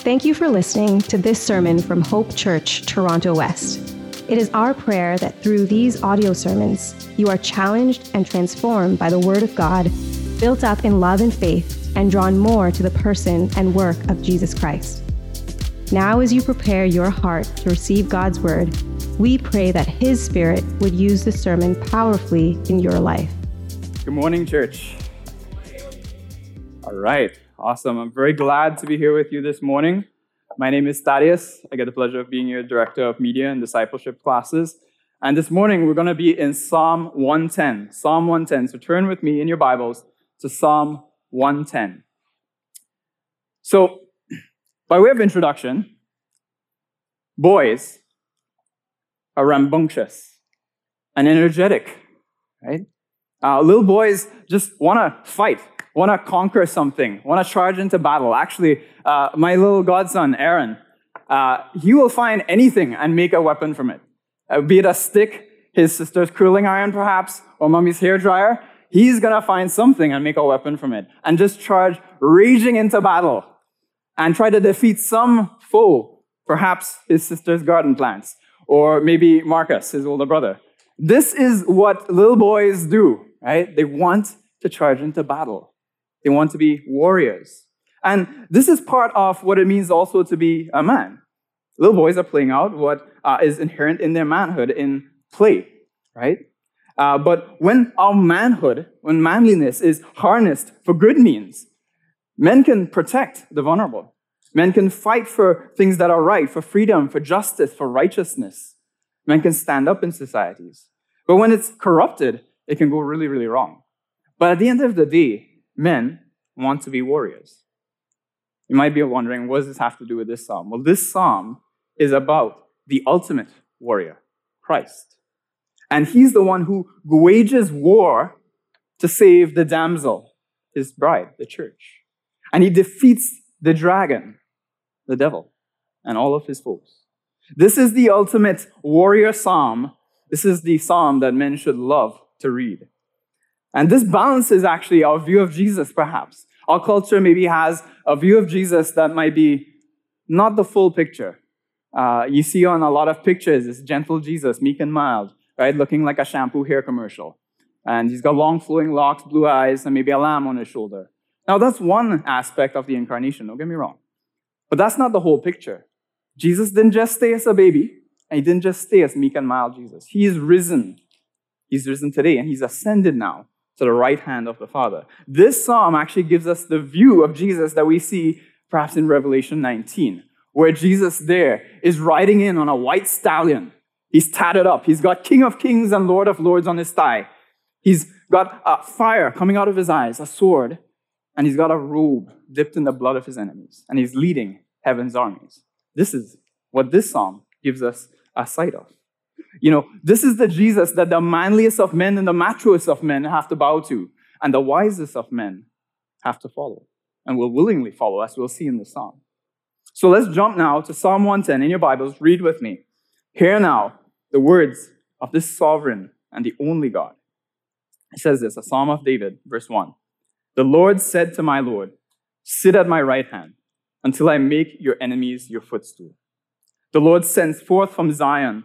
Thank you for listening to this sermon from Hope Church, Toronto West. It is our prayer that through these audio sermons, you are challenged and transformed by the Word of God, built up in love and faith, and drawn more to the person and work of Jesus Christ. Now, as you prepare your heart to receive God's Word, we pray that His Spirit would use the sermon powerfully in your life. Good morning, church. All right, awesome. I'm very glad to be here with you this morning. My name is Thaddeus. I get the pleasure of being your director of media and discipleship classes. And this morning, we're going to be in Psalm 110. Psalm 110. So turn with me in your Bibles to Psalm 110. So, by way of introduction, boys are rambunctious and energetic, right? Uh, little boys just want to fight, want to conquer something, want to charge into battle. Actually, uh, my little godson, Aaron, uh, he will find anything and make a weapon from it. Uh, be it a stick, his sister's curling iron, perhaps, or mommy's hair dryer. He's going to find something and make a weapon from it and just charge raging into battle and try to defeat some foe, perhaps his sister's garden plants, or maybe Marcus, his older brother. This is what little boys do right? They want to charge into battle. They want to be warriors. And this is part of what it means also to be a man. Little boys are playing out what uh, is inherent in their manhood in play, right? Uh, but when our manhood, when manliness is harnessed for good means, men can protect the vulnerable. Men can fight for things that are right, for freedom, for justice, for righteousness. Men can stand up in societies. But when it's corrupted, it can go really, really wrong. But at the end of the day, men want to be warriors. You might be wondering, what does this have to do with this psalm? Well, this psalm is about the ultimate warrior, Christ. And he's the one who wages war to save the damsel, his bride, the church. And he defeats the dragon, the devil, and all of his foes. This is the ultimate warrior psalm. This is the psalm that men should love to read. And this balances actually our view of Jesus, perhaps. Our culture maybe has a view of Jesus that might be not the full picture. Uh, you see on a lot of pictures this gentle Jesus, meek and mild, right? Looking like a shampoo hair commercial. And he's got long flowing locks, blue eyes, and maybe a lamb on his shoulder. Now, that's one aspect of the incarnation, don't get me wrong. But that's not the whole picture. Jesus didn't just stay as a baby, and he didn't just stay as meek and mild Jesus. He is risen He's risen today and he's ascended now to the right hand of the Father. This psalm actually gives us the view of Jesus that we see perhaps in Revelation 19, where Jesus there is riding in on a white stallion. He's tatted up. He's got King of Kings and Lord of Lords on his thigh. He's got a fire coming out of his eyes, a sword, and he's got a robe dipped in the blood of his enemies, and he's leading heaven's armies. This is what this psalm gives us a sight of. You know, this is the Jesus that the manliest of men and the machoest of men have to bow to, and the wisest of men have to follow, and will willingly follow, as we'll see in the psalm. So let's jump now to Psalm 110 in your Bibles. Read with me. Hear now the words of this sovereign and the only God. It says this, a Psalm of David, verse 1. The Lord said to my Lord, Sit at my right hand until I make your enemies your footstool. The Lord sends forth from Zion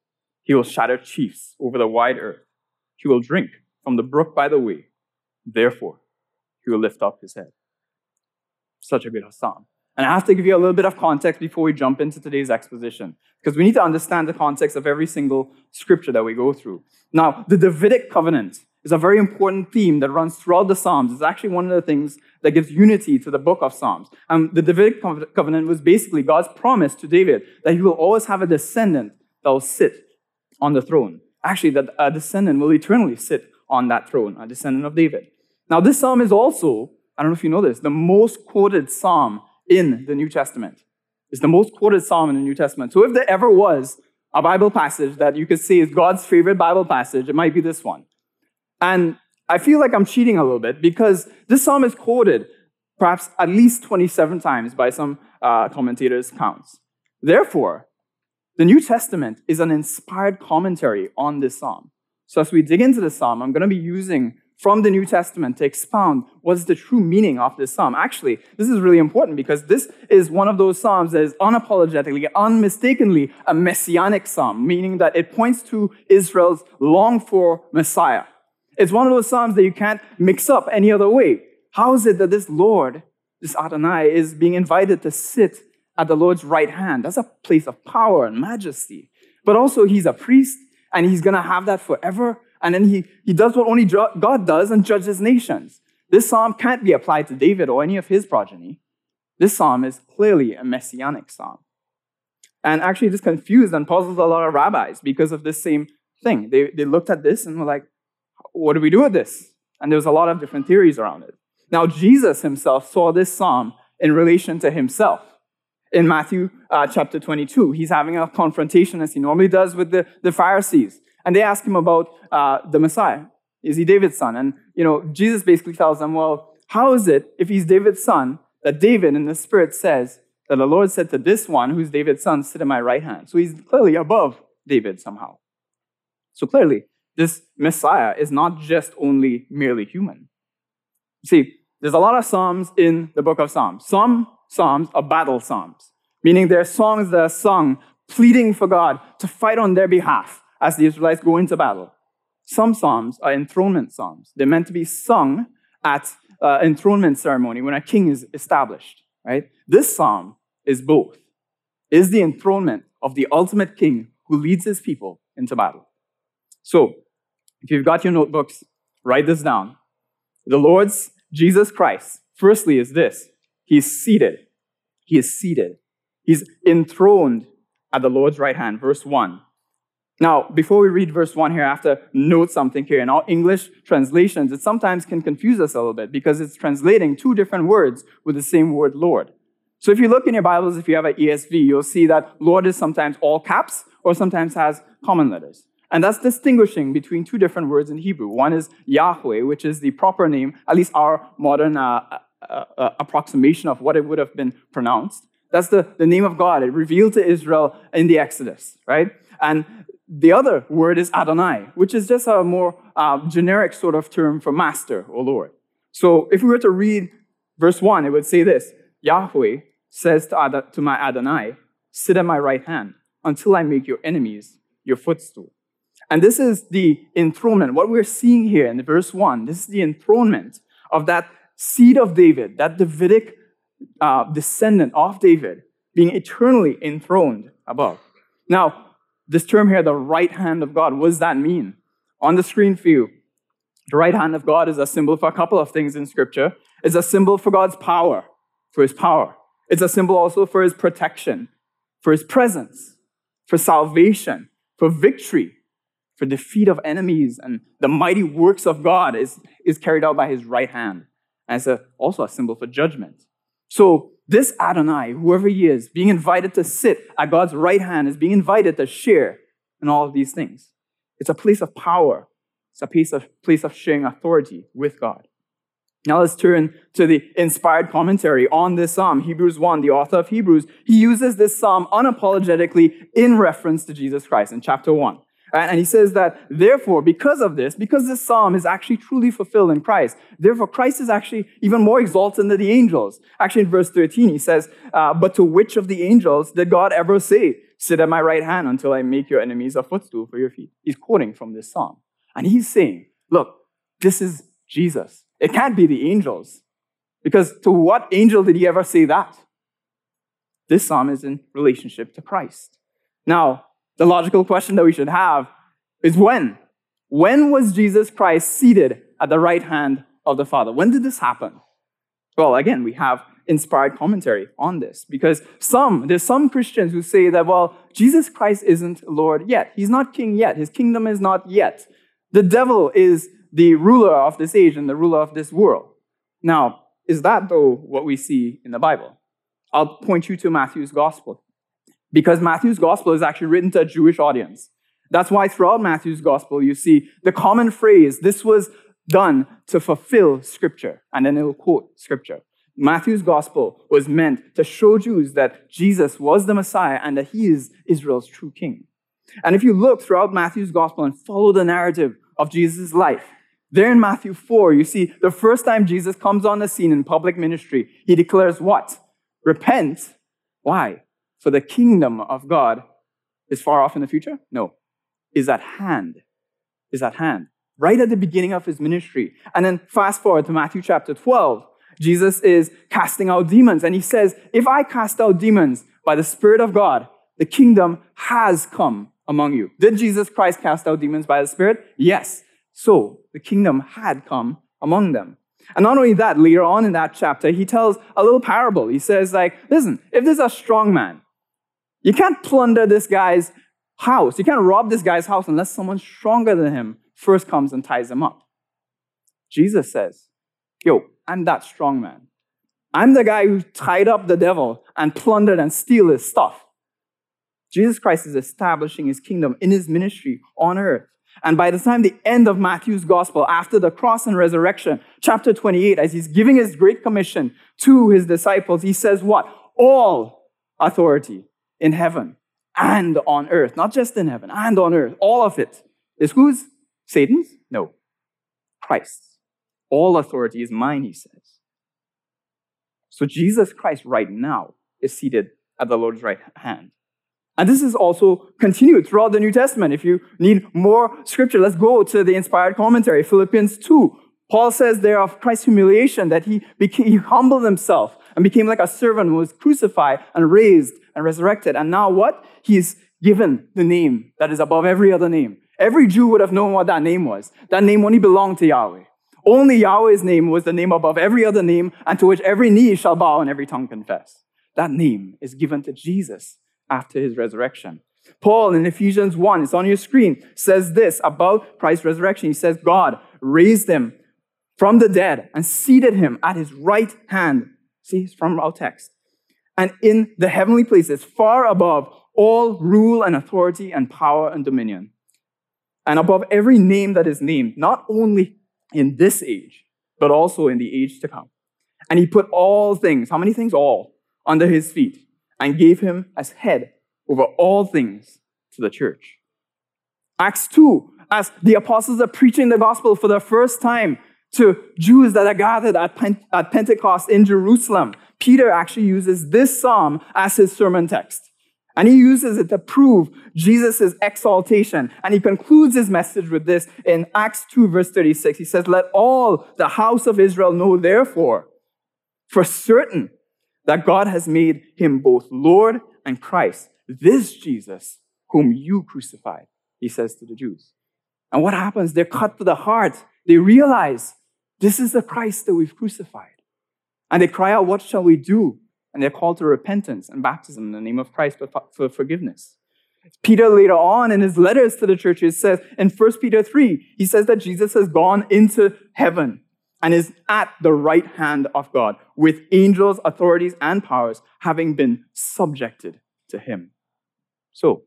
He will shatter chiefs over the wide earth. He will drink from the brook by the way. Therefore, he will lift up his head. Such a good psalm. And I have to give you a little bit of context before we jump into today's exposition, because we need to understand the context of every single scripture that we go through. Now, the Davidic covenant is a very important theme that runs throughout the Psalms. It's actually one of the things that gives unity to the book of Psalms. And the Davidic covenant was basically God's promise to David that he will always have a descendant that will sit on the throne. Actually, that a descendant will eternally sit on that throne, a descendant of David. Now, this psalm is also, I don't know if you know this, the most quoted psalm in the New Testament. It's the most quoted psalm in the New Testament. So if there ever was a Bible passage that you could say is God's favorite Bible passage, it might be this one. And I feel like I'm cheating a little bit because this psalm is quoted perhaps at least 27 times by some uh, commentators' counts. Therefore, the New Testament is an inspired commentary on this psalm. So as we dig into the psalm, I'm going to be using from the New Testament to expound what's the true meaning of this psalm. Actually, this is really important because this is one of those psalms that is unapologetically, unmistakably a messianic psalm, meaning that it points to Israel's long for Messiah. It's one of those psalms that you can't mix up any other way. How is it that this Lord, this Adonai, is being invited to sit at the Lord's right hand? That's a place of power and majesty. But also, he's a priest, and he's going to have that forever and then he, he does what only God does and judges nations. This psalm can't be applied to David or any of his progeny. This psalm is clearly a messianic psalm. And actually, this confused and puzzled a lot of rabbis because of this same thing. They, they looked at this and were like, what do we do with this? And there was a lot of different theories around it. Now, Jesus himself saw this psalm in relation to himself. In Matthew uh, chapter 22, he's having a confrontation, as he normally does, with the, the Pharisees. And they ask him about uh, the Messiah. Is he David's son? And, you know, Jesus basically tells them, well, how is it, if he's David's son, that David in the Spirit says that the Lord said to this one, who's David's son, sit at my right hand? So he's clearly above David somehow. So clearly, this Messiah is not just only merely human. See, there's a lot of Psalms in the book of Psalms. Some Psalms are battle Psalms, meaning they're songs that are sung pleading for God to fight on their behalf as the Israelites go into battle. Some psalms are enthronement psalms. They're meant to be sung at uh, enthronement ceremony when a king is established, right? This psalm is both. Is the enthronement of the ultimate king who leads his people into battle. So, if you've got your notebooks, write this down. The Lord's Jesus Christ, firstly, is this He's seated. He is seated. He's enthroned at the Lord's right hand. Verse 1. Now, before we read verse 1 here, I have to note something here. In our English translations, it sometimes can confuse us a little bit because it's translating two different words with the same word Lord. So if you look in your Bibles, if you have an ESV, you'll see that Lord is sometimes all caps or sometimes has common letters. And that's distinguishing between two different words in Hebrew. One is Yahweh, which is the proper name, at least our modern uh, uh, uh, approximation of what it would have been pronounced. That's the, the name of God. It revealed to Israel in the Exodus, right? And the other word is Adonai, which is just a more uh, generic sort of term for master or Lord. So if we were to read verse 1, it would say this Yahweh says to, Ad- to my Adonai, Sit at my right hand until I make your enemies your footstool. And this is the enthronement. What we're seeing here in verse 1, this is the enthronement of that seed of David, that Davidic uh, descendant of David, being eternally enthroned above. Now, this term here, the right hand of God, what does that mean? On the screen for you, the right hand of God is a symbol for a couple of things in Scripture. It's a symbol for God's power, for His power. It's a symbol also for His protection, for His presence, for salvation, for victory, for defeat of enemies, and the mighty works of God is, is carried out by His right hand. It's a, also a symbol for judgment. So this Adonai, whoever he is, being invited to sit at God's right hand, is being invited to share in all of these things. It's a place of power. It's a place of, place of sharing authority with God. Now let's turn to the inspired commentary on this psalm. Hebrews 1, the author of Hebrews, he uses this psalm unapologetically in reference to Jesus Christ in chapter 1. And he says that, therefore, because of this, because this psalm is actually truly fulfilled in Christ, therefore, Christ is actually even more exalted than the angels. Actually, in verse 13, he says, uh, But to which of the angels did God ever say, Sit at my right hand until I make your enemies a footstool for your feet? He's quoting from this psalm. And he's saying, Look, this is Jesus. It can't be the angels. Because to what angel did he ever say that? This psalm is in relationship to Christ. Now, the logical question that we should have is when? When was Jesus Christ seated at the right hand of the Father? When did this happen? Well, again, we have inspired commentary on this because some, there's some Christians who say that, well, Jesus Christ isn't Lord yet. He's not king yet. His kingdom is not yet. The devil is the ruler of this age and the ruler of this world. Now, is that though what we see in the Bible? I'll point you to Matthew's gospel. Because Matthew's gospel is actually written to a Jewish audience. That's why throughout Matthew's gospel, you see the common phrase, this was done to fulfill scripture. And then it will quote scripture. Matthew's gospel was meant to show Jews that Jesus was the Messiah and that he is Israel's true king. And if you look throughout Matthew's gospel and follow the narrative of Jesus' life, there in Matthew 4, you see the first time Jesus comes on the scene in public ministry, he declares what? Repent. Why? For the kingdom of God is far off in the future? No. Is at hand. Is at hand. Right at the beginning of his ministry. And then fast forward to Matthew chapter 12. Jesus is casting out demons, and he says, If I cast out demons by the Spirit of God, the kingdom has come among you. Did Jesus Christ cast out demons by the Spirit? Yes. So the kingdom had come among them. And not only that, later on in that chapter, he tells a little parable. He says, like, listen, if there's a strong man, you can't plunder this guy's house. You can't rob this guy's house unless someone stronger than him first comes and ties him up. Jesus says, Yo, I'm that strong man. I'm the guy who tied up the devil and plundered and steal his stuff. Jesus Christ is establishing his kingdom in his ministry on earth. And by the time the end of Matthew's gospel, after the cross and resurrection, chapter 28, as he's giving his great commission to his disciples, he says, What? All authority in heaven and on earth, not just in heaven, and on earth, all of it is whose? Satan's? No, Christ's. All authority is mine, he says. So Jesus Christ right now is seated at the Lord's right hand. And this is also continued throughout the New Testament. If you need more scripture, let's go to the inspired commentary, Philippians 2. Paul says there of Christ's humiliation that he, became, he humbled himself and became like a servant who was crucified and raised and resurrected. And now what? He's given the name that is above every other name. Every Jew would have known what that name was. That name only belonged to Yahweh. Only Yahweh's name was the name above every other name, and to which every knee shall bow and every tongue confess. That name is given to Jesus after his resurrection. Paul in Ephesians 1, it's on your screen, says this about Christ's resurrection. He says, God raised him from the dead and seated him at his right hand. See, it's from our text. And in the heavenly places, far above all rule and authority and power and dominion. And above every name that is named, not only in this age, but also in the age to come. And he put all things, how many things? All, under his feet and gave him as head over all things to the church. Acts 2, as the apostles are preaching the gospel for the first time to Jews that are gathered at, at Pentecost in Jerusalem, Peter actually uses this psalm as his sermon text. And he uses it to prove Jesus' exaltation. And he concludes his message with this in Acts 2, verse 36. He says, Let all the house of Israel know, therefore, for certain that God has made him both Lord and Christ. This Jesus, whom you crucified, he says to the Jews. And what happens? They're cut to the heart. They realize this is the Christ that we've crucified. And they cry out, What shall we do? And they're called to repentance and baptism in the name of Christ for forgiveness. Peter later on in his letters to the churches says in 1 Peter 3, he says that Jesus has gone into heaven and is at the right hand of God, with angels, authorities, and powers having been subjected to him. So,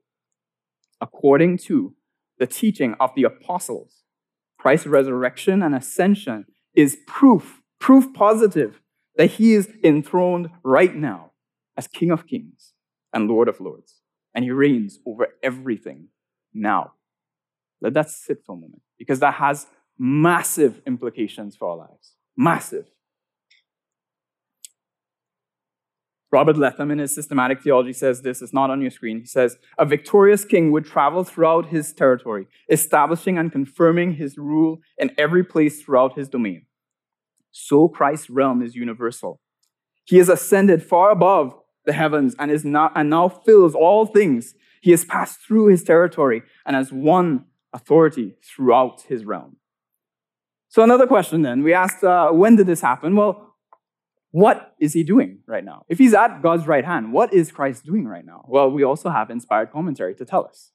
according to the teaching of the apostles, Christ's resurrection and ascension is proof, proof positive, that he is enthroned right now as King of Kings and Lord of Lords, and he reigns over everything now. Let that sit for a moment, because that has massive implications for our lives. Massive. Robert Letham, in his systematic theology, says this, it's not on your screen. He says, A victorious king would travel throughout his territory, establishing and confirming his rule in every place throughout his domain. So Christ's realm is universal. He has ascended far above the heavens and, is now, and now fills all things. He has passed through his territory and has won authority throughout his realm. So, another question then. We asked, uh, when did this happen? Well, what is he doing right now? If he's at God's right hand, what is Christ doing right now? Well, we also have inspired commentary to tell us.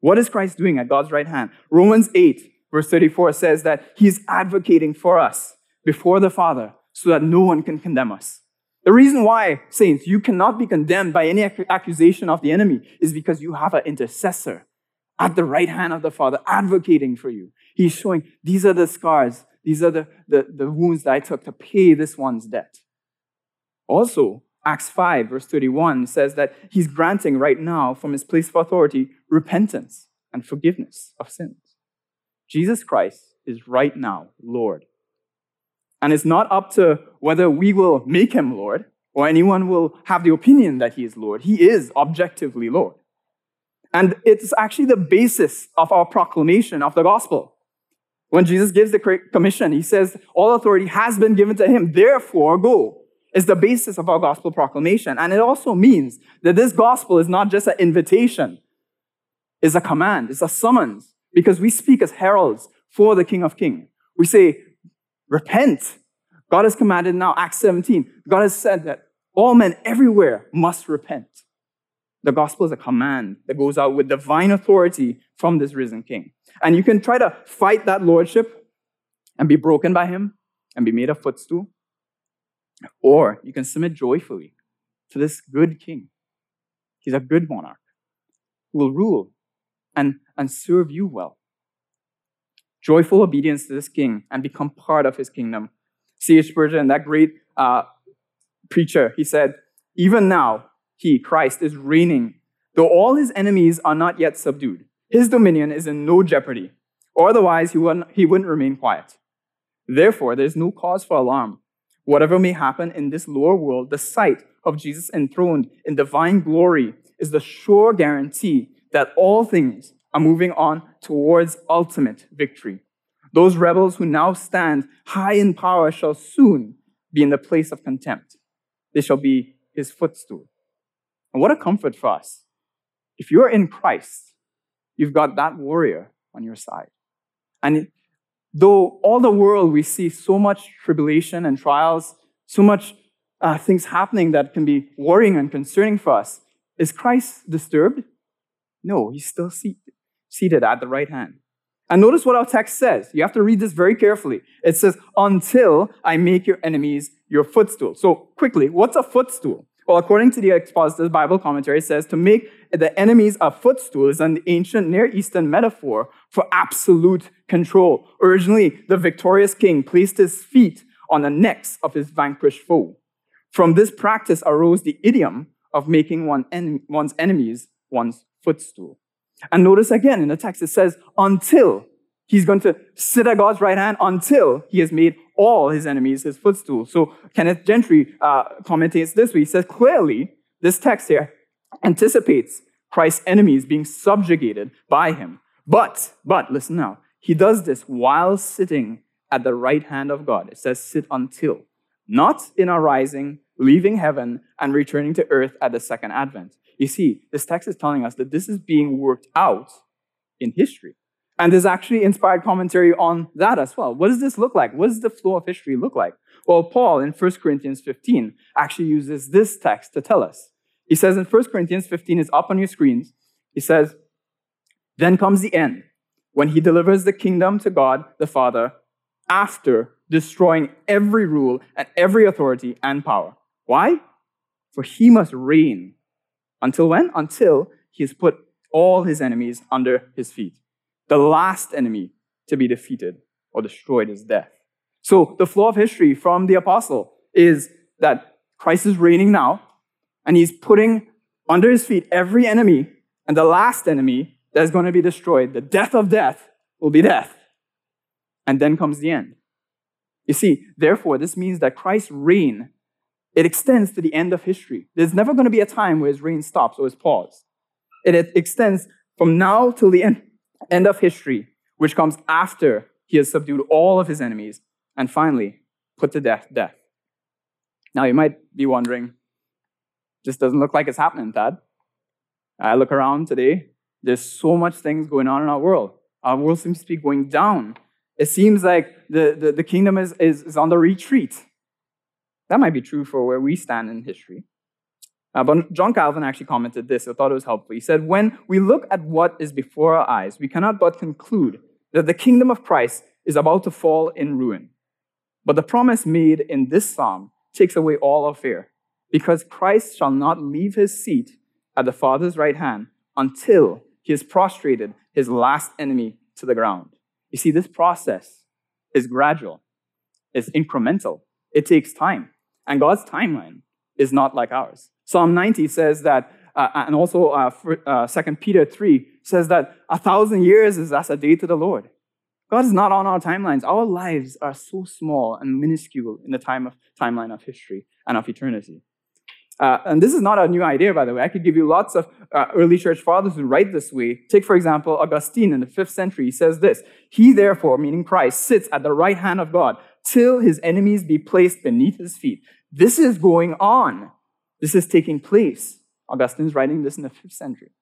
What is Christ doing at God's right hand? Romans 8, verse 34 says that he's advocating for us before the Father so that no one can condemn us. The reason why, saints, you cannot be condemned by any accusation of the enemy is because you have an intercessor at the right hand of the Father advocating for you. He's showing these are the scars, these are the, the, the wounds that I took to pay this one's debt. Also, Acts 5, verse 31 says that he's granting right now from his place of authority repentance and forgiveness of sins. Jesus Christ is right now Lord. And it's not up to whether we will make him Lord or anyone will have the opinion that he is Lord. He is objectively Lord. And it's actually the basis of our proclamation of the gospel. When Jesus gives the commission, he says, All authority has been given to him, therefore go is the basis of our gospel proclamation. And it also means that this gospel is not just an invitation, it's a command, it's a summons, because we speak as heralds for the King of Kings. We say, repent. God has commanded now, Acts 17. God has said that all men everywhere must repent. The gospel is a command that goes out with divine authority from this risen king. And you can try to fight that lordship and be broken by him and be made a footstool. Or you can submit joyfully to this good king. He's a good monarch who will rule and, and serve you well. Joyful obedience to this king and become part of his kingdom. C.H. Spurgeon, that great uh, preacher, he said, Even now, he, Christ, is reigning, though all his enemies are not yet subdued. His dominion is in no jeopardy, otherwise he wouldn't, he wouldn't remain quiet. Therefore, there's no cause for alarm. Whatever may happen in this lower world, the sight of Jesus enthroned in divine glory is the sure guarantee that all things are moving on towards ultimate victory. Those rebels who now stand high in power shall soon be in the place of contempt. They shall be his footstool. And what a comfort for us. If you're in Christ, you've got that warrior on your side. And Though all the world we see so much tribulation and trials, so much uh, things happening that can be worrying and concerning for us, is Christ disturbed? No, he's still seated, seated at the right hand. And notice what our text says. You have to read this very carefully. It says, until I make your enemies your footstool. So, quickly, what's a footstool? Well, according to the Expositor's Bible commentary, it says to make the enemies a footstool is an ancient Near Eastern metaphor for absolute control. Originally, the victorious king placed his feet on the necks of his vanquished foe. From this practice arose the idiom of making one en- one's enemies one's footstool. And notice again in the text it says, until he's going to sit at God's right hand until he has made all his enemies his footstool. So Kenneth Gentry uh, commentates this way. He says, clearly, this text here anticipates Christ's enemies being subjugated by him. But, but, listen now, he does this while sitting at the right hand of God. It says, sit until, not in a rising, leaving heaven, and returning to earth at the second advent. You see, this text is telling us that this is being worked out in history. And there's actually inspired commentary on that as well. What does this look like? What does the flow of history look like? Well, Paul in 1 Corinthians 15 actually uses this text to tell us. He says in 1 Corinthians 15, is up on your screens. He says, Then comes the end, when he delivers the kingdom to God the Father after destroying every rule and every authority and power. Why? For he must reign. Until when? Until he has put all his enemies under his feet. The last enemy to be defeated or destroyed is death. So the flow of history from the apostle is that Christ is reigning now, and he's putting under his feet every enemy, and the last enemy that is going to be destroyed, the death of death, will be death. And then comes the end. You see, therefore, this means that Christ's reign, it extends to the end of history. There's never going to be a time where his reign stops or his pause. It, extends from now till the end, end of history, which comes after he has subdued all of his enemies and finally put to death death. Now, you might be wondering, this doesn't look like it's happening, Thad. I look around today, there's so much things going on in our world. Our world seems to be going down. It seems like the, the, the kingdom is, is, is on the retreat. That might be true for where we stand in history. Uh, but John Calvin actually commented this. I thought it was helpful. He said, When we look at what is before our eyes, we cannot but conclude that the kingdom of Christ is about to fall in ruin. But the promise made in this psalm takes away all our fear. because Christ shall not leave his seat at the Father's right hand until he has prostrated his last enemy to the ground. You see, this process is gradual, it's incremental, it takes time. And God's timeline is not like ours. Psalm 90 says that, uh, and also uh, uh, 2 Peter 3 says that a thousand years is as a day to the Lord. God is not on our timelines. Our lives are so small and minuscule in the time of, timeline of history and of eternity. Uh, and this is not a new idea, by the way. I could give you lots of uh, early church fathers who write this way. Take, for example, Augustine in the fifth century. He says this He, therefore, meaning Christ, sits at the right hand of God till his enemies be placed beneath his feet. This is going on. This is taking place. Augustine is writing this in the fifth century.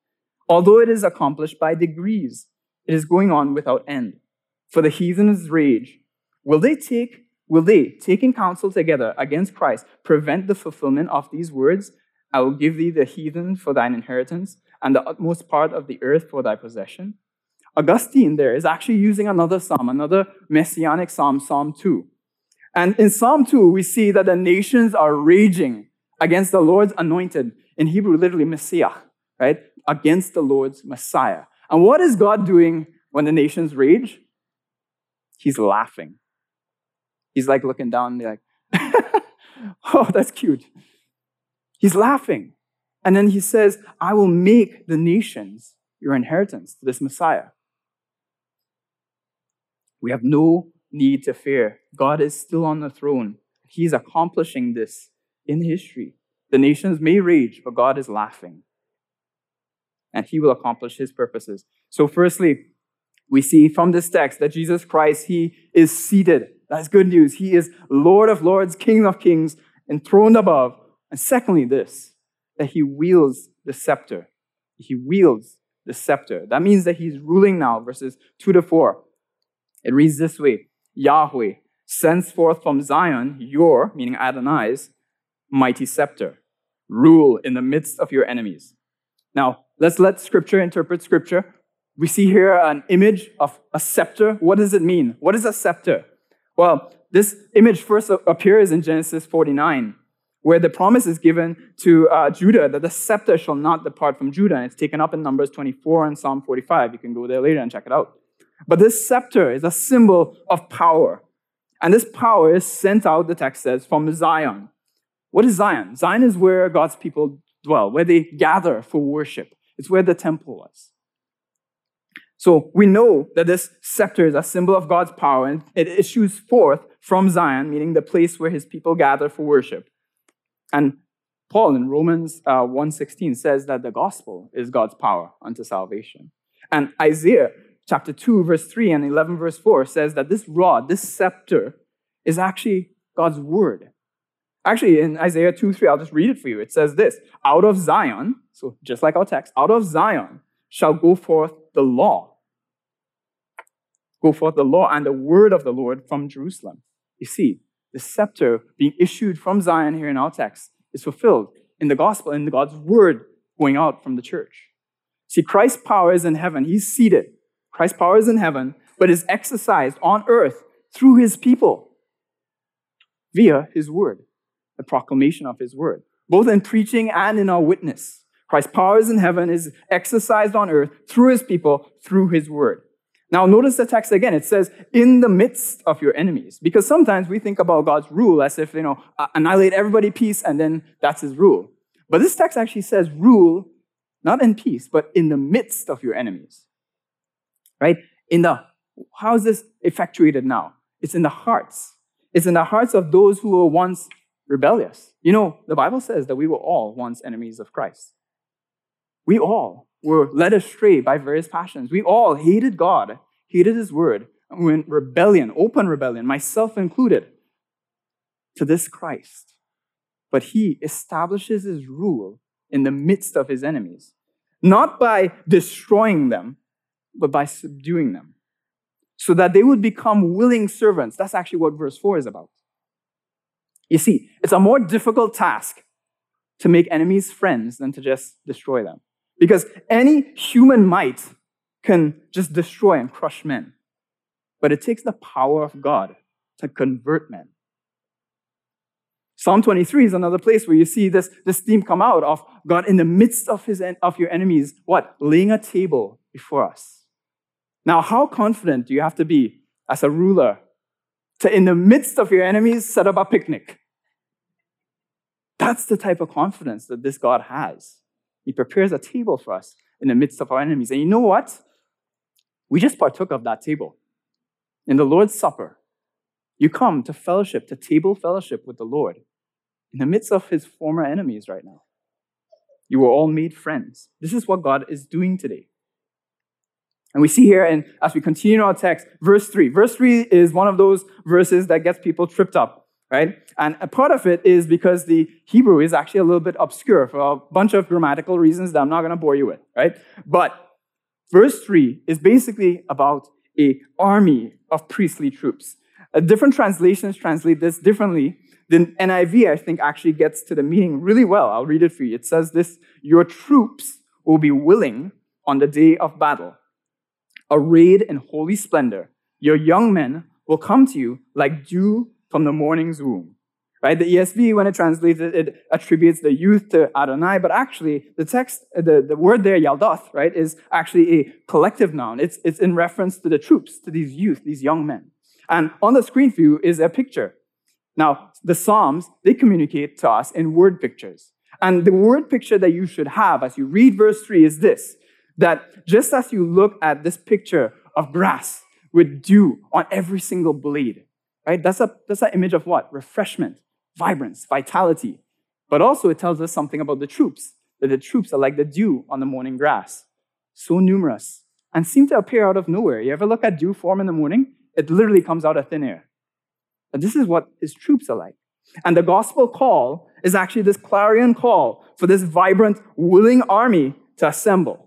Although it is accomplished by degrees, it is going on without end. For the heathen's rage, will they take Will they, taking counsel together against Christ, prevent the fulfillment of these words? I will give thee the heathen for thine inheritance, and the utmost part of the earth for thy possession. Augustine there is actually using another psalm, another messianic psalm, Psalm 2. And in Psalm 2, we see that the nations are raging against the Lord's anointed, in Hebrew, literally Messiah, right? Against the Lord's Messiah. And what is God doing when the nations rage? He's laughing. He's like looking down, and be like, oh, that's cute. He's laughing. And then he says, I will make the nations your inheritance to this Messiah. We have no need to fear. God is still on the throne. He's accomplishing this in history. The nations may rage, but God is laughing. And he will accomplish his purposes. So, firstly, we see from this text that Jesus Christ, he is seated that's good news. He is Lord of lords, King of kings, enthroned above. And secondly, this, that he wields the scepter. He wields the scepter. That means that he's ruling now, verses 2 to 4. It reads this way Yahweh sends forth from Zion your, meaning Adonai's, mighty scepter. Rule in the midst of your enemies. Now, let's let scripture interpret scripture. We see here an image of a scepter. What does it mean? What is a scepter? Well, this image first appears in Genesis 49, where the promise is given to uh, Judah that the scepter shall not depart from Judah. And it's taken up in Numbers 24 and Psalm 45. You can go there later and check it out. But this scepter is a symbol of power. And this power is sent out, the text says, from Zion. What is Zion? Zion is where God's people dwell, where they gather for worship. It's where the temple was. So we know that this scepter is a symbol of God's power and it issues forth from Zion, meaning the place where his people gather for worship. And Paul in Romans uh, 1.16 says that the gospel is God's power unto salvation. And Isaiah chapter 2, verse 3 and 11, verse 4 says that this rod, this scepter, is actually God's word. Actually, in Isaiah 2, 3, I'll just read it for you. It says this Out of Zion, so just like our text, out of Zion shall go forth the law go forth the law and the word of the Lord from Jerusalem. You see, the scepter being issued from Zion here in our text is fulfilled in the gospel, in God's word going out from the church. See, Christ's power is in heaven. He's seated. Christ's power is in heaven, but is exercised on earth through his people via his word, the proclamation of his word, both in preaching and in our witness. Christ's power is in heaven, is exercised on earth through his people, through his word. Now, notice the text again. It says, in the midst of your enemies. Because sometimes we think about God's rule as if, you know, annihilate everybody, peace, and then that's his rule. But this text actually says, rule not in peace, but in the midst of your enemies. Right? In the, how is this effectuated now? It's in the hearts. It's in the hearts of those who were once rebellious. You know, the Bible says that we were all once enemies of Christ. We all were led astray by various passions. We all hated God, hated His word, and were in rebellion, open rebellion, myself included, to this Christ. But He establishes His rule in the midst of His enemies, not by destroying them, but by subduing them, so that they would become willing servants. That's actually what verse 4 is about. You see, it's a more difficult task to make enemies friends than to just destroy them. Because any human might can just destroy and crush men. But it takes the power of God to convert men. Psalm 23 is another place where you see this, this theme come out of God in the midst of, his, of your enemies, what? Laying a table before us. Now, how confident do you have to be as a ruler to, in the midst of your enemies, set up a picnic? That's the type of confidence that this God has. He prepares a table for us in the midst of our enemies. And you know what? We just partook of that table. In the Lord's Supper, you come to fellowship, to table fellowship with the Lord in the midst of his former enemies right now. You were all made friends. This is what God is doing today. And we see here, and as we continue our text, verse 3. Verse 3 is one of those verses that gets people tripped up, right? And a part of it is because the Hebrew is actually a little bit obscure for a bunch of grammatical reasons that I'm not going to bore you with, right? But verse 3 is basically about a army of priestly troops. Uh, different translations translate this differently. The NIV, I think, actually gets to the meaning really well. I'll read it for you. It says this Your troops will be willing on the day of battle, arrayed in holy splendor. Your young men will come to you like dew from the morning's womb. Right? The ESV, when it translates it, it attributes the youth to Adonai, but actually the text, the, the word there, Yaldoth, right, is actually a collective noun. It's, it's in reference to the troops, to these youth, these young men. And on the screen for you is a picture. Now, the Psalms, they communicate to us in word pictures. And the word picture that you should have as you read verse 3 is this that just as you look at this picture of grass with dew on every single blade, right? That's a that's an image of what? Refreshment, vibrance, vitality. But also it tells us something about the troops, that the troops are like the dew on the morning grass, so numerous and seem to appear out of nowhere. You ever look at dew form in the morning? It literally comes out of thin air. And this is what his troops are like. And the gospel call is actually this clarion call for this vibrant, willing army to assemble.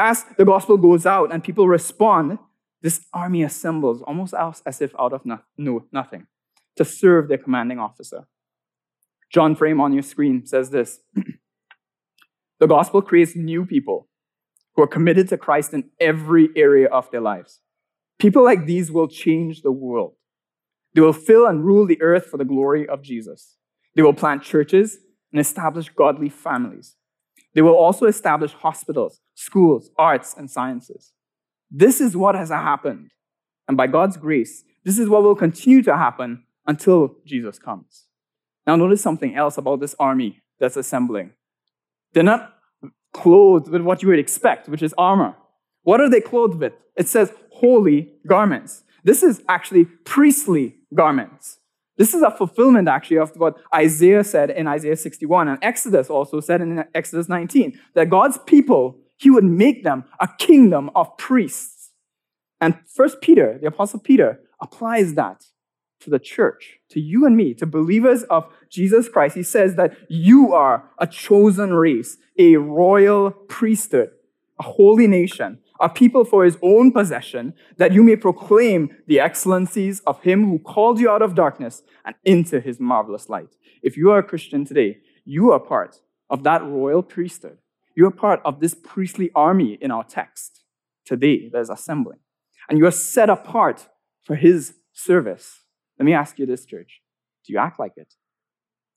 As the gospel goes out and people respond, this army assembles almost as if out of no, no, nothing to serve their commanding officer. John Frame on your screen says this The gospel creates new people who are committed to Christ in every area of their lives. People like these will change the world. They will fill and rule the earth for the glory of Jesus. They will plant churches and establish godly families. They will also establish hospitals, schools, arts, and sciences. This is what has happened. And by God's grace, this is what will continue to happen until Jesus comes. Now, notice something else about this army that's assembling. They're not clothed with what you would expect, which is armor. What are they clothed with? It says holy garments. This is actually priestly garments. This is a fulfillment, actually, of what Isaiah said in Isaiah 61, and Exodus also said in Exodus 19, that God's people, he would make them a kingdom of priests. And First Peter, the Apostle Peter, applies that to the church, to you and me, to believers of Jesus Christ. He says that you are a chosen race, a royal priesthood, a holy nation, a people for his own possession, that you may proclaim the excellencies of him who called you out of darkness and into his marvelous light. If you are a Christian today, you are part of that royal priesthood. You are part of this priestly army in our text today that is assembling. And you are set apart for his service. Let me ask you this, church. Do you act like it?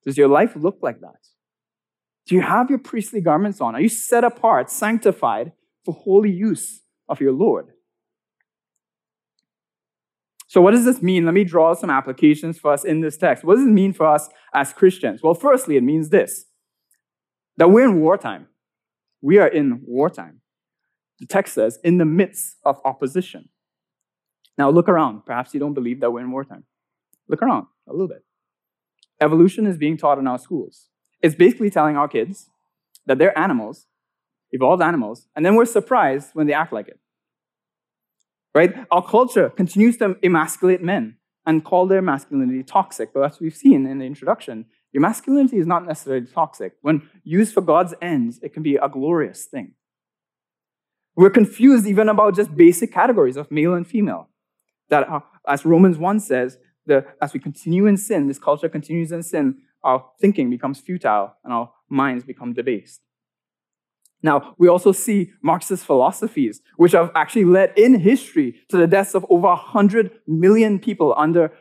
Does your life look like that? Do you have your priestly garments on? Are you set apart, sanctified, for holy use of your Lord. So, what does this mean? Let me draw some applications for us in this text. What does it mean for us as Christians? Well, firstly, it means this that we're in wartime. We are in wartime. The text says, in the midst of opposition. Now, look around. Perhaps you don't believe that we're in wartime. Look around a little bit. Evolution is being taught in our schools. It's basically telling our kids that they're animals evolved animals, and then we're surprised when they act like it. Right? Our culture continues to emasculate men and call their masculinity toxic. But as we've seen in the introduction, your masculinity is not necessarily toxic. When used for God's ends, it can be a glorious thing. We're confused even about just basic categories of male and female. That, uh, as Romans 1 says, the, as we continue in sin, this culture continues in sin, our thinking becomes futile and our minds become debased. Now, we also see Marxist philosophies, which have actually led in history to the deaths of over 100 million people under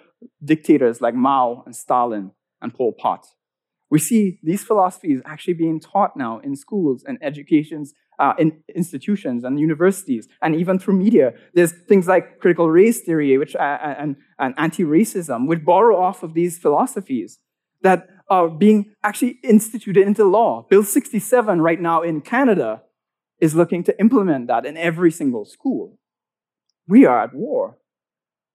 dictators like Mao and Stalin and Pol Pot. We see these philosophies actually being taught now in schools and educations, uh, in institutions and universities, and even through media. There's things like critical race theory which, uh, uh and, and anti-racism, which borrow off of these philosophies that are being actually instituted into law. Bill 67 right now in Canada is looking to implement that in every single school. We are at war.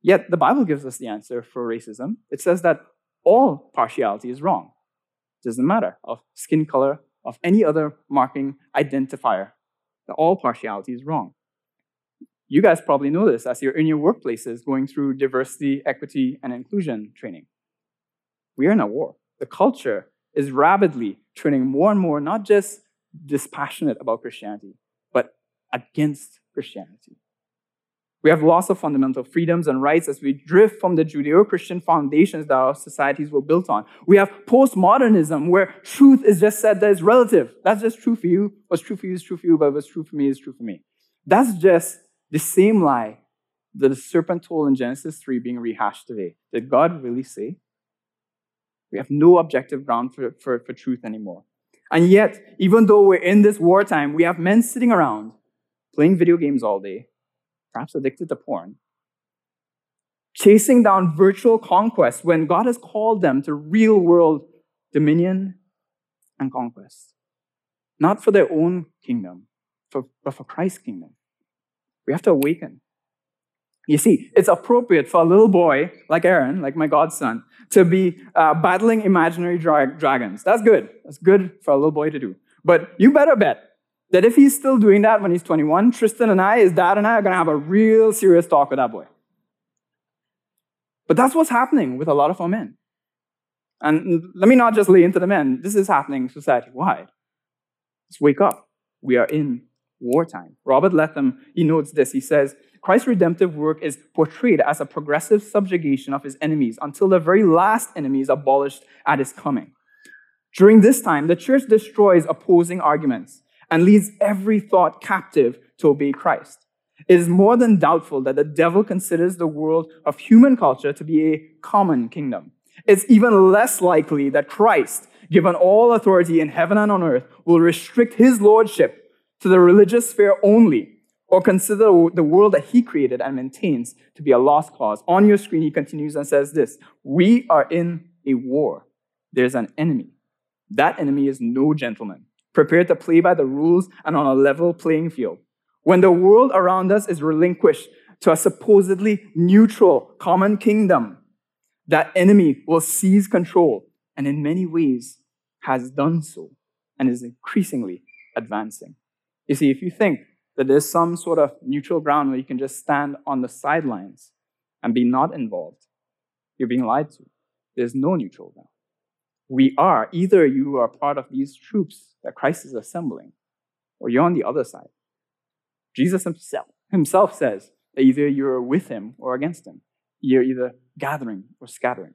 Yet the Bible gives us the answer for racism. It says that all partiality is wrong. It doesn't matter of skin color, of any other marking identifier. All partiality is wrong. You guys probably know this as you're in your workplaces going through diversity, equity, and inclusion training. We are in a war. The culture is rapidly turning more and more not just dispassionate about Christianity, but against Christianity. We have loss of fundamental freedoms and rights as we drift from the Judeo Christian foundations that our societies were built on. We have postmodernism where truth is just said that it's relative. That's just true for you. What's true for you is true for you, but what's true for me is true for me. That's just the same lie that the serpent told in Genesis 3 being rehashed today. Did God really say? We have no objective ground for, for, for truth anymore. And yet, even though we're in this wartime, we have men sitting around playing video games all day, perhaps addicted to porn, chasing down virtual conquest when God has called them to real world dominion and conquest. Not for their own kingdom, for, but for Christ's kingdom. We have to awaken. You see, it's appropriate for a little boy like Aaron, like my godson, to be uh, battling imaginary dra- dragons. That's good. That's good for a little boy to do. But you better bet that if he's still doing that when he's 21, Tristan and I, his dad and I, are going to have a real serious talk with that boy. But that's what's happening with a lot of our men. And let me not just lay into the men. This is happening society wide. Let's wake up. We are in wartime. Robert Letham, he notes this. He says, Christ's redemptive work is portrayed as a progressive subjugation of his enemies until the very last enemy is abolished at his coming. During this time, the church destroys opposing arguments and leads every thought captive to obey Christ. It is more than doubtful that the devil considers the world of human culture to be a common kingdom. It's even less likely that Christ, given all authority in heaven and on earth, will restrict his lordship to the religious sphere only or consider the world that he created and maintains to be a lost cause. On your screen, he continues and says this We are in a war. There's an enemy. That enemy is no gentleman, prepared to play by the rules and on a level playing field. When the world around us is relinquished to a supposedly neutral common kingdom, that enemy will seize control and in many ways has done so and is increasingly advancing. You see, if you think that there's some sort of neutral ground where you can just stand on the sidelines and be not involved. You're being lied to. There's no neutral ground. We are, either you are part of these troops that Christ is assembling, or you're on the other side. Jesus himself, himself says that either you're with him or against him. You're either gathering or scattering.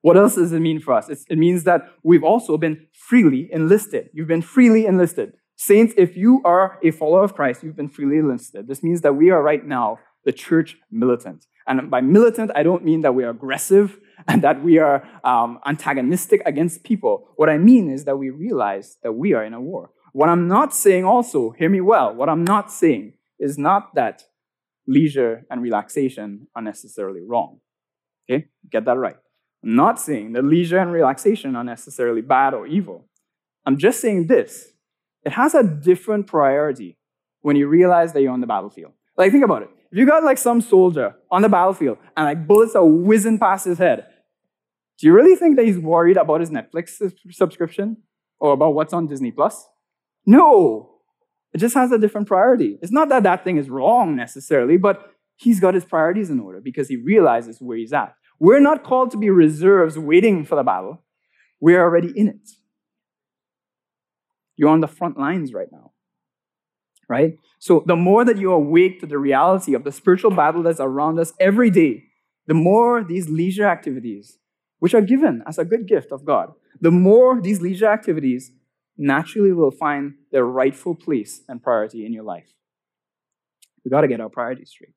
What else does it mean for us? it means that we've also been freely enlisted. You've been freely enlisted. Saints, if you are a follower of Christ, you've been freely enlisted. This means that we are right now the church militant. And by militant, I don't mean that we are aggressive and that we are um, antagonistic against people. What I mean is that we realize that we are in a war. What I'm not saying also, hear me well, what I'm not saying is not that leisure and relaxation are necessarily wrong. Okay? Get that right. I'm not saying that leisure and relaxation are necessarily bad or evil. I'm just saying this it has a different priority when you realize that you're on the battlefield. Like, think about it. If you got like some soldier on the battlefield and like bullets are whizzing past his head, do you really think that he's worried about his Netflix subscription or about what's on Disney Plus? No. It just has a different priority. It's not that that thing is wrong necessarily, but he's got his priorities in order because he realizes where he's at. We're not called to be reserves waiting for the battle. We're already in it. You're on the front lines right now. Right? So the more that you awake to the reality of the spiritual battle that's around us every day, the more these leisure activities, which are given as a good gift of God, the more these leisure activities naturally will find their rightful place and priority in your life. We've got to get our priorities straight.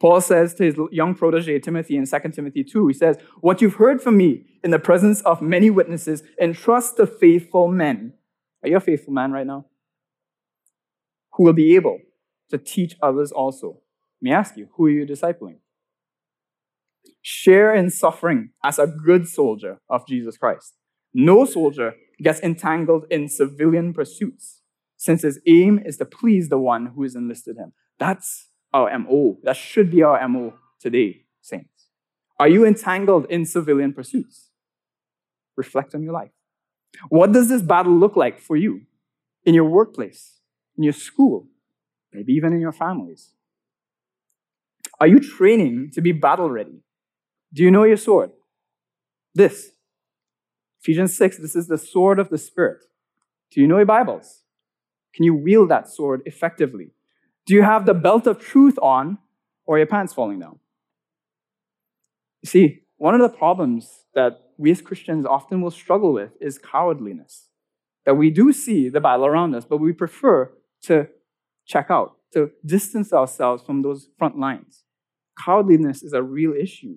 Paul says to his young protege Timothy in 2 Timothy 2, he says, What you've heard from me in the presence of many witnesses, entrust to faithful men. Are you a faithful man right now? Who will be able to teach others also. Let me ask you, who are you discipling? Share in suffering as a good soldier of Jesus Christ. No soldier gets entangled in civilian pursuits, since his aim is to please the one who has enlisted him. That's our MO. That should be our MO today, saints. Are you entangled in civilian pursuits? Reflect on your life. What does this battle look like for you in your workplace, in your school, maybe even in your families? Are you training to be battle ready? Do you know your sword? This. Ephesians 6, this is the sword of the Spirit. Do you know your Bibles? Can you wield that sword effectively? Do you have the belt of truth on or your pants falling down? You see, one of the problems that we as Christians often will struggle with is cowardliness. That we do see the battle around us, but we prefer to check out, to distance ourselves from those front lines. Cowardliness is a real issue.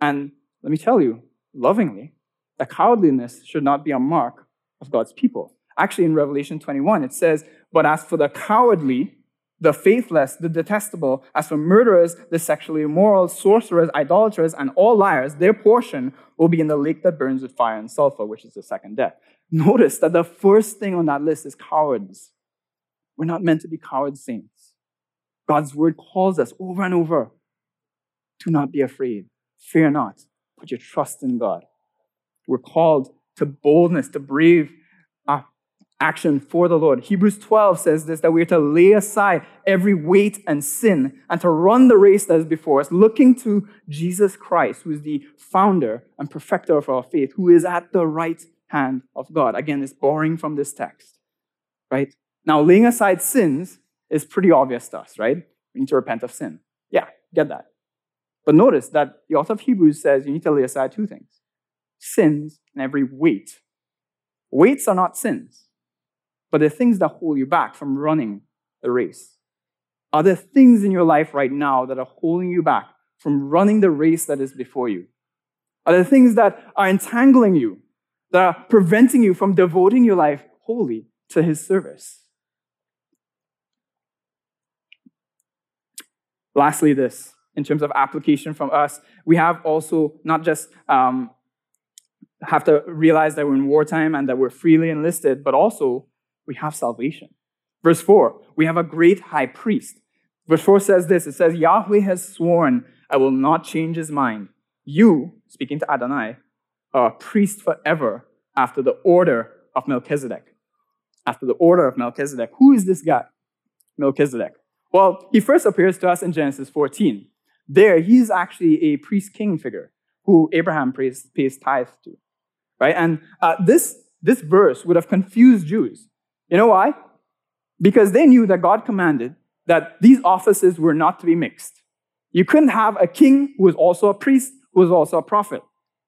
And let me tell you, lovingly, that cowardliness should not be a mark of God's people. Actually, in Revelation 21, it says, But as for the cowardly, the faithless, the detestable, as for murderers, the sexually immoral, sorcerers, idolaters, and all liars, their portion will be in the lake that burns with fire and sulfur, which is the second death. Notice that the first thing on that list is cowards. We're not meant to be coward saints. God's word calls us over and over do not be afraid, fear not, put your trust in God. We're called to boldness, to brave action for the Lord. Hebrews 12 says this that we are to lay aside every weight and sin and to run the race that is before us, looking to Jesus Christ, who is the founder and perfecter of our faith, who is at the right hand of God. Again, it's borrowing from this text, right? Now, laying aside sins is pretty obvious to us, right? We need to repent of sin. Yeah, get that. But notice that the author of Hebrews says you need to lay aside two things sins and every weight. Weights are not sins but the things that hold you back from running the race. Are there things in your life right now that are holding you back from running the race that is before you? Are there things that are entangling you, that are preventing you from devoting your life wholly to His service? Lastly, this, in terms of application from us, we have also not just um, have to realize that we're in wartime and that we're freely enlisted, but also we have salvation. Verse 4, we have a great high priest. Verse 4 says this it says, Yahweh has sworn, I will not change his mind. You, speaking to Adonai, are a priest forever after the order of Melchizedek. After the order of Melchizedek. Who is this guy? Melchizedek. Well, he first appears to us in Genesis 14. There, he's actually a priest king figure who Abraham pays, pays tithe to. Right? And uh, this, this verse would have confused Jews you know why? Because they knew that God commanded that these offices were not to be mixed. You couldn't have a king who was also a priest, who was also a prophet.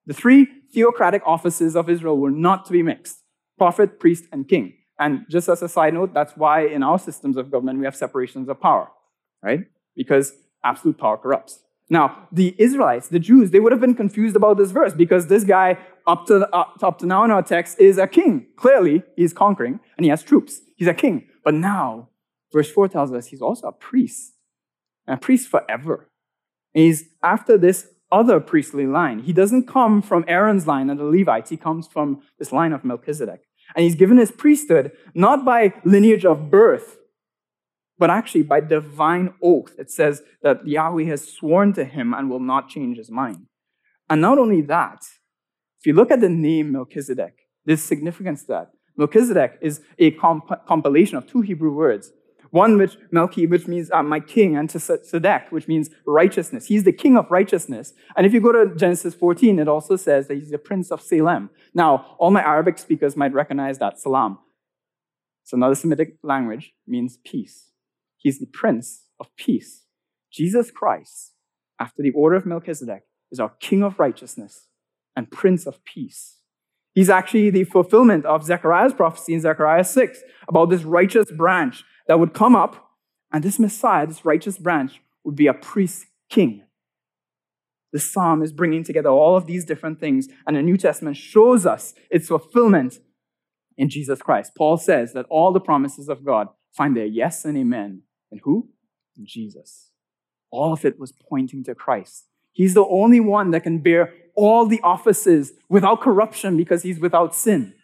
The three theocratic offices of Israel were not to be mixed prophet, priest, and king. And just as a side note, that's why in our systems of government we have separations of power, right? Because absolute power corrupts. Now, the Israelites, the Jews, they would have been confused about this verse because this guy, up to, up, uh, up to now in our text, is a king. Clearly, he's conquering and he has troops. He's a king. But now, verse 4 tells us he's also a priest, and a priest forever. And he's after this other priestly line. He doesn't come from Aaron's line and the Levites, he comes from this line of Melchizedek. And he's given his priesthood not by lineage of birth, but actually by divine oath. It says that Yahweh has sworn to him and will not change his mind. And not only that, if you look at the name Melchizedek, there's significance to that. Melchizedek is a comp- compilation of two Hebrew words. One which Melchi, which means uh, my king, and to Tzedek, which means righteousness. He's the king of righteousness. And if you go to Genesis 14, it also says that he's the prince of Salem. Now, all my Arabic speakers might recognize that, salam. It's another Semitic language, means peace. He's the Prince of Peace. Jesus Christ, after the order of Melchizedek, is our King of righteousness and Prince of Peace. He's actually the fulfillment of Zechariah's prophecy in Zechariah 6 about this righteous branch that would come up, and this Messiah, this righteous branch, would be a priest king. The psalm is bringing together all of these different things, and the New Testament shows us its fulfillment in Jesus Christ. Paul says that all the promises of God find their yes and amen in who? Jesus. All of it was pointing to Christ. He's the only one that can bear all the offices without corruption because he's without sin.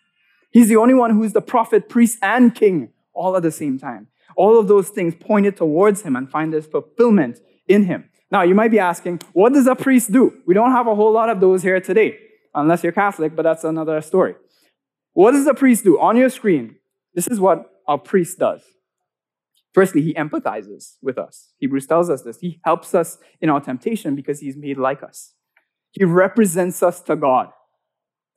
He's the only one who's the prophet, priest, and king all at the same time. All of those things pointed towards him and find their fulfillment in him. Now, you might be asking, what does a priest do? We don't have a whole lot of those here today, unless you're Catholic, but that's another story. What does a priest do? On your screen, this is what a priest does. Firstly, he empathizes with us. Hebrews tells us this. He helps us in our temptation because he's made like us. He represents us to God.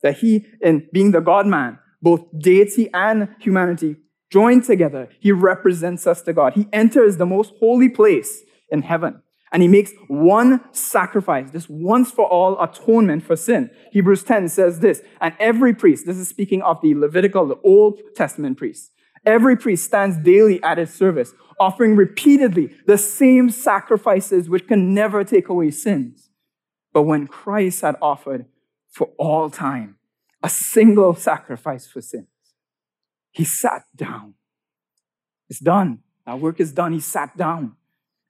That he, in being the God man, both deity and humanity joined together, he represents us to God. He enters the most holy place in heaven and he makes one sacrifice, this once for all atonement for sin. Hebrews 10 says this, and every priest, this is speaking of the Levitical, the Old Testament priests, every priest stands daily at his service, offering repeatedly the same sacrifices which can never take away sins. But when Christ had offered for all time a single sacrifice for sins, he sat down. It's done. Our work is done. He sat down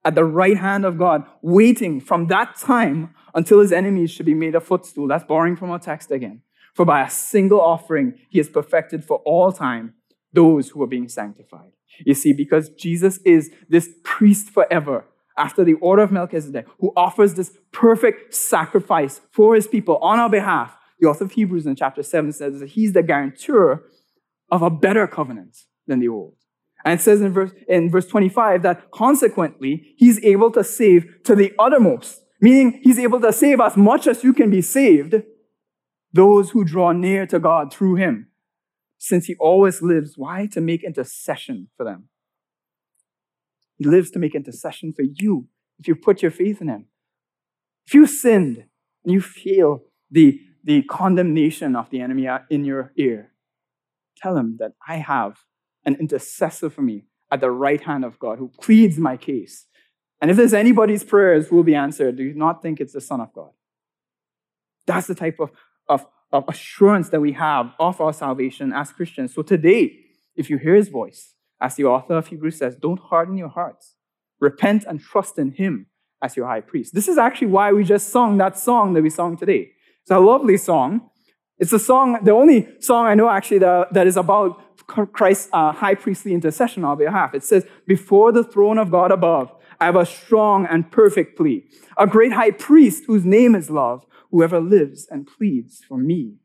at the right hand of God, waiting from that time until his enemies should be made a footstool. That's borrowing from our text again. For by a single offering, he has perfected for all time those who are being sanctified. You see, because Jesus is this priest forever, after the order of Melchizedek, who offers this perfect sacrifice for his people on our behalf, the author of Hebrews in chapter 7 says that he's the guarantor of a better covenant than the old. And it says in verse, in verse 25 that consequently, he's able to save to the uttermost, meaning he's able to save as much as you can be saved, those who draw near to God through him, since he always lives. Why? To make intercession for them. He lives to make intercession for you if you put your faith in him. If you sinned and you feel the, the condemnation of the enemy in your ear, tell him that I have an intercessor for me at the right hand of God who pleads my case. And if there's anybody's prayers will be answered, do you not think it's the Son of God. That's the type of, of, of assurance that we have of our salvation as Christians. So today, if you hear his voice, as the author of Hebrews says, don't harden your hearts. Repent and trust in him as your high priest. This is actually why we just sung that song that we sung today. It's a lovely song. It's a song, the only song I know actually that, that is about Christ's uh, high priestly intercession on our behalf. It says, Before the throne of God above, I have a strong and perfect plea. A great high priest whose name is love, whoever lives and pleads for me.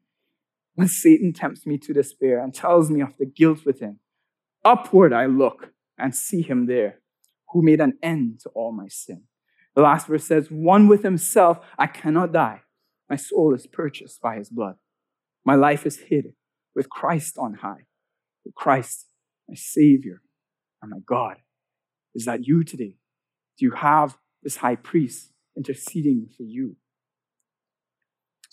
When Satan tempts me to despair and tells me of the guilt within, upward I look and see him there, who made an end to all my sin. The last verse says, One with himself, I cannot die. My soul is purchased by his blood. My life is hid with Christ on high. Christ, my Savior, and my God. Is that you today? Do you have this high priest interceding for you?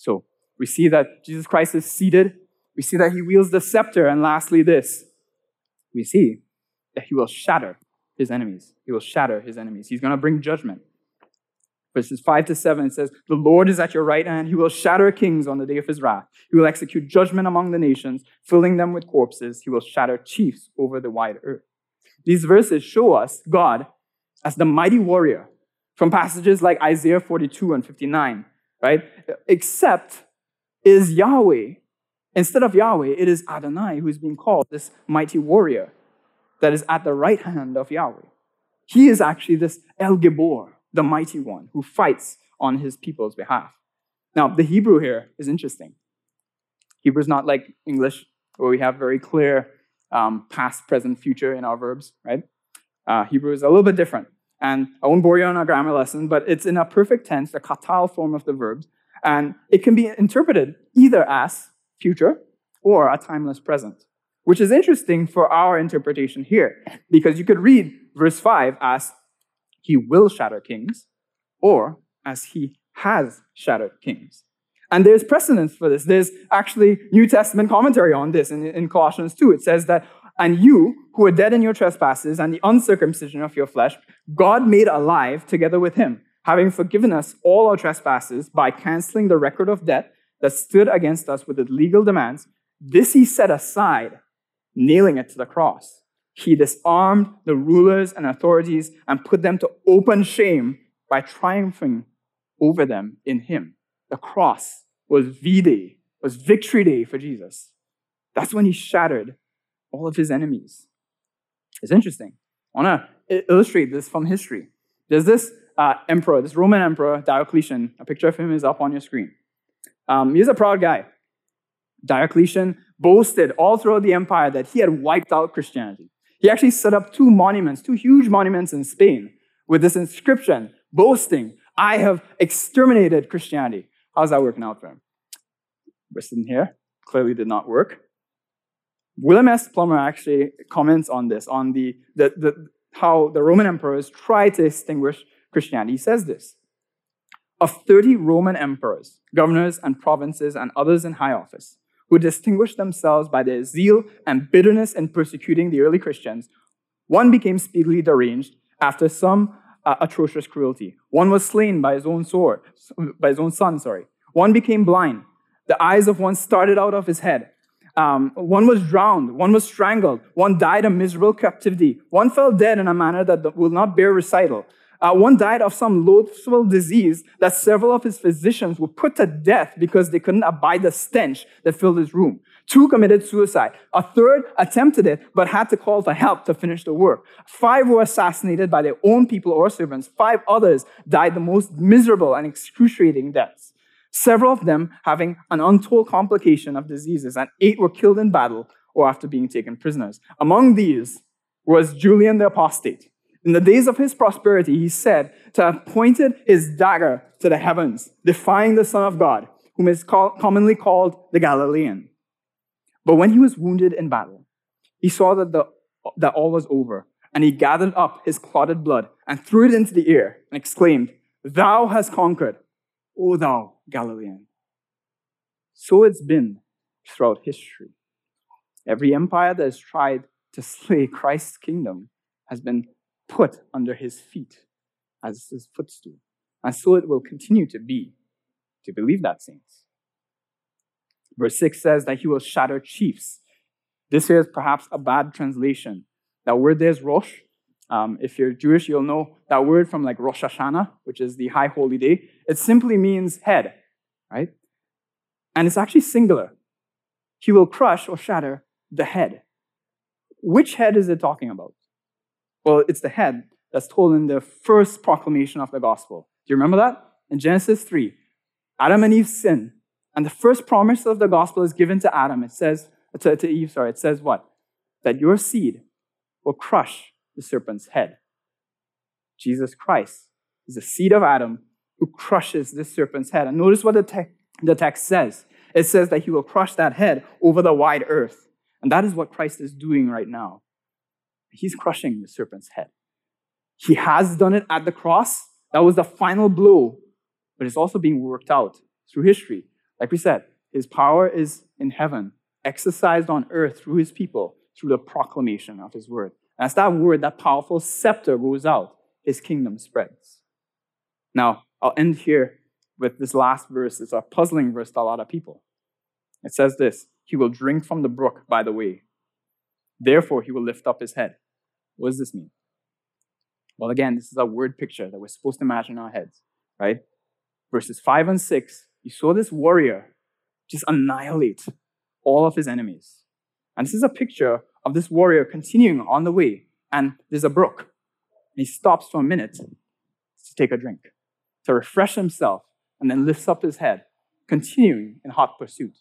So we see that Jesus Christ is seated. We see that he wields the scepter. And lastly, this we see that he will shatter his enemies. He will shatter his enemies. He's going to bring judgment. Verses 5 to 7, says, The Lord is at your right hand. He will shatter kings on the day of his wrath. He will execute judgment among the nations, filling them with corpses. He will shatter chiefs over the wide earth. These verses show us God as the mighty warrior from passages like Isaiah 42 and 59, right? Except is Yahweh. Instead of Yahweh, it is Adonai who is being called this mighty warrior that is at the right hand of Yahweh. He is actually this El Gibor, the mighty one who fights on his people's behalf. Now, the Hebrew here is interesting. Hebrew is not like English, where we have very clear um, past, present, future in our verbs, right? Uh, Hebrew is a little bit different. And I won't bore you on a grammar lesson, but it's in a perfect tense, the katal form of the verbs. And it can be interpreted either as future or a timeless present, which is interesting for our interpretation here, because you could read verse 5 as he will shatter kings, or as he has shattered kings. And there's precedence for this. There's actually New Testament commentary on this in, in Colossians 2. It says that, and you who are dead in your trespasses and the uncircumcision of your flesh, God made alive together with him, having forgiven us all our trespasses by canceling the record of debt that stood against us with its legal demands, this he set aside, nailing it to the cross. He disarmed the rulers and authorities and put them to open shame by triumphing over them in him. The cross was V Day, was victory day for Jesus. That's when he shattered all of his enemies. It's interesting. I want to illustrate this from history. There's this uh, emperor, this Roman emperor, Diocletian. A picture of him is up on your screen. Um, he's a proud guy. Diocletian boasted all throughout the empire that he had wiped out Christianity. He actually set up two monuments, two huge monuments in Spain with this inscription boasting, I have exterminated Christianity. How's that working out for him? We're sitting here. Clearly did not work. William S. Plummer actually comments on this, on the, the, the, how the Roman emperors tried to extinguish Christianity. He says this Of 30 Roman emperors, governors, and provinces, and others in high office, who distinguished themselves by their zeal and bitterness in persecuting the early Christians, one became speedily deranged after some uh, atrocious cruelty. One was slain by his own sword, by his own son, sorry. One became blind. The eyes of one started out of his head. Um, one was drowned. One was strangled. One died a miserable captivity. One fell dead in a manner that will not bear recital. Uh, one died of some loathsome disease that several of his physicians were put to death because they couldn't abide the stench that filled his room. Two committed suicide. A third attempted it, but had to call for help to finish the work. Five were assassinated by their own people or servants. Five others died the most miserable and excruciating deaths. Several of them having an untold complication of diseases, and eight were killed in battle or after being taken prisoners. Among these was Julian the Apostate. In the days of his prosperity, he said to have pointed his dagger to the heavens, defying the Son of God, whom is call- commonly called the Galilean. But when he was wounded in battle, he saw that, the, that all was over, and he gathered up his clotted blood and threw it into the air and exclaimed, Thou hast conquered, O thou Galilean. So it's been throughout history. Every empire that has tried to slay Christ's kingdom has been put under his feet as his footstool. And so it will continue to be. To believe that, saints. Verse 6 says that he will shatter chiefs. This is perhaps a bad translation. That word there is Rosh. Um, if you're Jewish, you'll know that word from like Rosh Hashanah, which is the high holy day. It simply means head, right? And it's actually singular. He will crush or shatter the head. Which head is it talking about? Well, it's the head that's told in the first proclamation of the gospel. Do you remember that? In Genesis 3, Adam and Eve sin, and the first promise of the gospel is given to Adam. It says, to, to Eve, sorry, it says what? That your seed will crush the serpent's head. Jesus Christ is the seed of Adam who crushes this serpent's head. And notice what the, te- the text says it says that he will crush that head over the wide earth. And that is what Christ is doing right now. He's crushing the serpent's head. He has done it at the cross. That was the final blow, but it's also being worked out through history. Like we said, his power is in heaven, exercised on earth through his people, through the proclamation of his word. As that word, that powerful scepter goes out, his kingdom spreads. Now, I'll end here with this last verse. It's a puzzling verse to a lot of people. It says this He will drink from the brook by the way. Therefore, he will lift up his head. What does this mean? Well, again, this is a word picture that we're supposed to imagine in our heads, right? Verses 5 and 6, you saw this warrior just annihilate all of his enemies. And this is a picture of this warrior continuing on the way, and there's a brook. And he stops for a minute to take a drink, to refresh himself, and then lifts up his head, continuing in hot pursuit.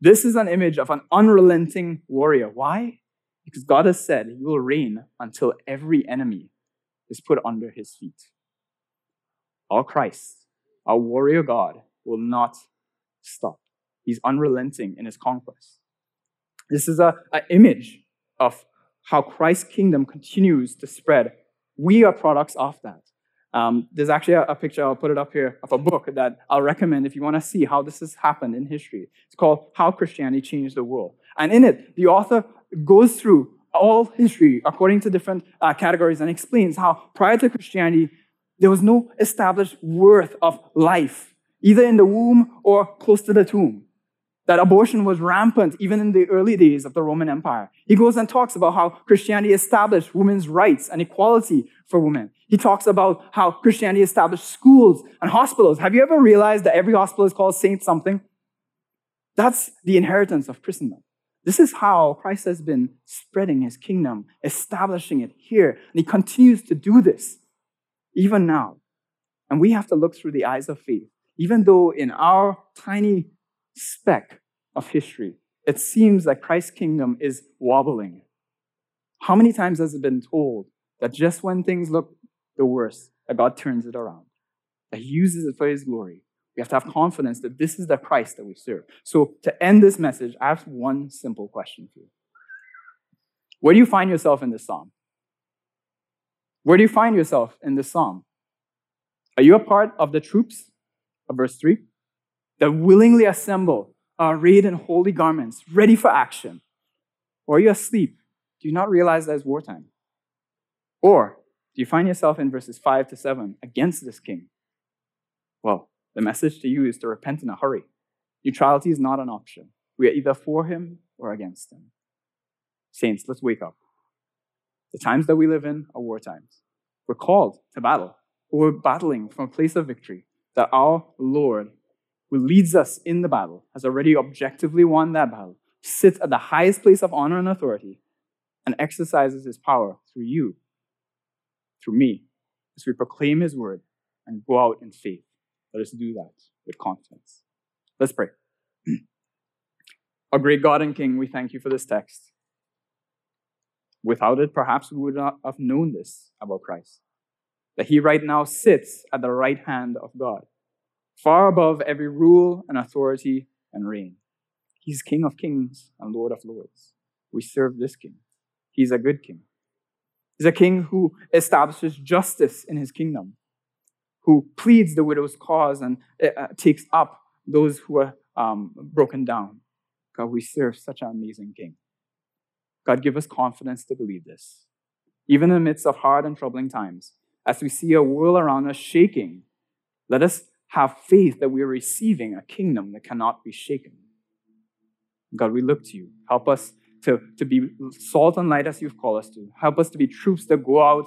This is an image of an unrelenting warrior. Why? Because God has said he will reign until every enemy is put under his feet. Our Christ, our warrior God, will not stop. He's unrelenting in his conquest. This is an image of how Christ's kingdom continues to spread. We are products of that. Um, there's actually a, a, picture, I'll put it up here, of a book that I'll recommend if you want to see how this has happened in history. It's called How Christianity Changed the World. And in it, the author goes through all history according to different uh, categories and explains how prior to Christianity, There was no established worth of life, either in the womb or close to the tomb. That abortion was rampant even in the early days of the Roman Empire. He goes and talks about how Christianity established women's rights and equality for women. He talks about how Christianity established schools and hospitals. Have you ever realized that every hospital is called Saint something? That's the inheritance of Christendom. This is how Christ has been spreading his kingdom, establishing it here. And he continues to do this even now. And we have to look through the eyes of faith. Even though in our tiny speck of history, it seems like Christ's kingdom is wobbling. How many times has it been told that just when things look the worst, that God turns it around, that He uses it for His glory? We have to have confidence that this is the Christ that we serve. So, to end this message, I have one simple question for you. Where do you find yourself in this psalm? Where do you find yourself in this psalm? Are you a part of the troops of verse 3 that willingly assemble, arrayed in holy garments, ready for action? Or you asleep? Do you not realize that it's wartime? Or do you find yourself in verses 5 to 7 against this king? Well, the message to you is to repent in a hurry. Neutrality is not an option. We are either for him or against him. Saints, let's wake up. The times that we live in are war times. We're called to battle. We're battling from a place of victory that our Lord, who leads us in the battle, has already objectively won that battle, sits at the highest place of honor and authority, and exercises his power through you, through me, as we proclaim his word and go out in faith. Let us do that with confidence. Let's pray. Our great God and King, we thank you for this text. Without it, perhaps we would not have known this about Christ. That he right now sits at the right hand of God, far above every rule and authority and reign. He's King of kings and Lord of lords. We serve this King. He's a good King. He's a King who establishes justice in his kingdom, who pleads the widow's cause and uh, takes up those who are um, broken down. God, we serve such an amazing King. God, give us confidence to believe this. Even in the midst of hard and troubling times, as we see a world around us shaking, let us have faith that we are receiving a kingdom that cannot be shaken. God, we look to you. Help us to, to be salt and light as you've called us to. Help us to be troops that go out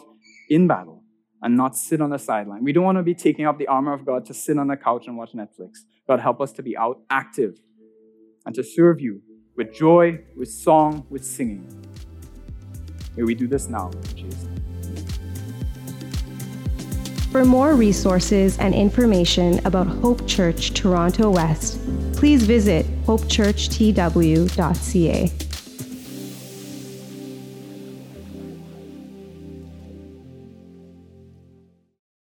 in battle and not sit on the sideline. We don't want to be taking up the armor of God to sit on the couch and watch Netflix. God, help us to be out active and to serve you with joy, with song, with singing. May we do this now, Jesus. For more resources and information about Hope Church Toronto West, please visit hopechurchtw.ca.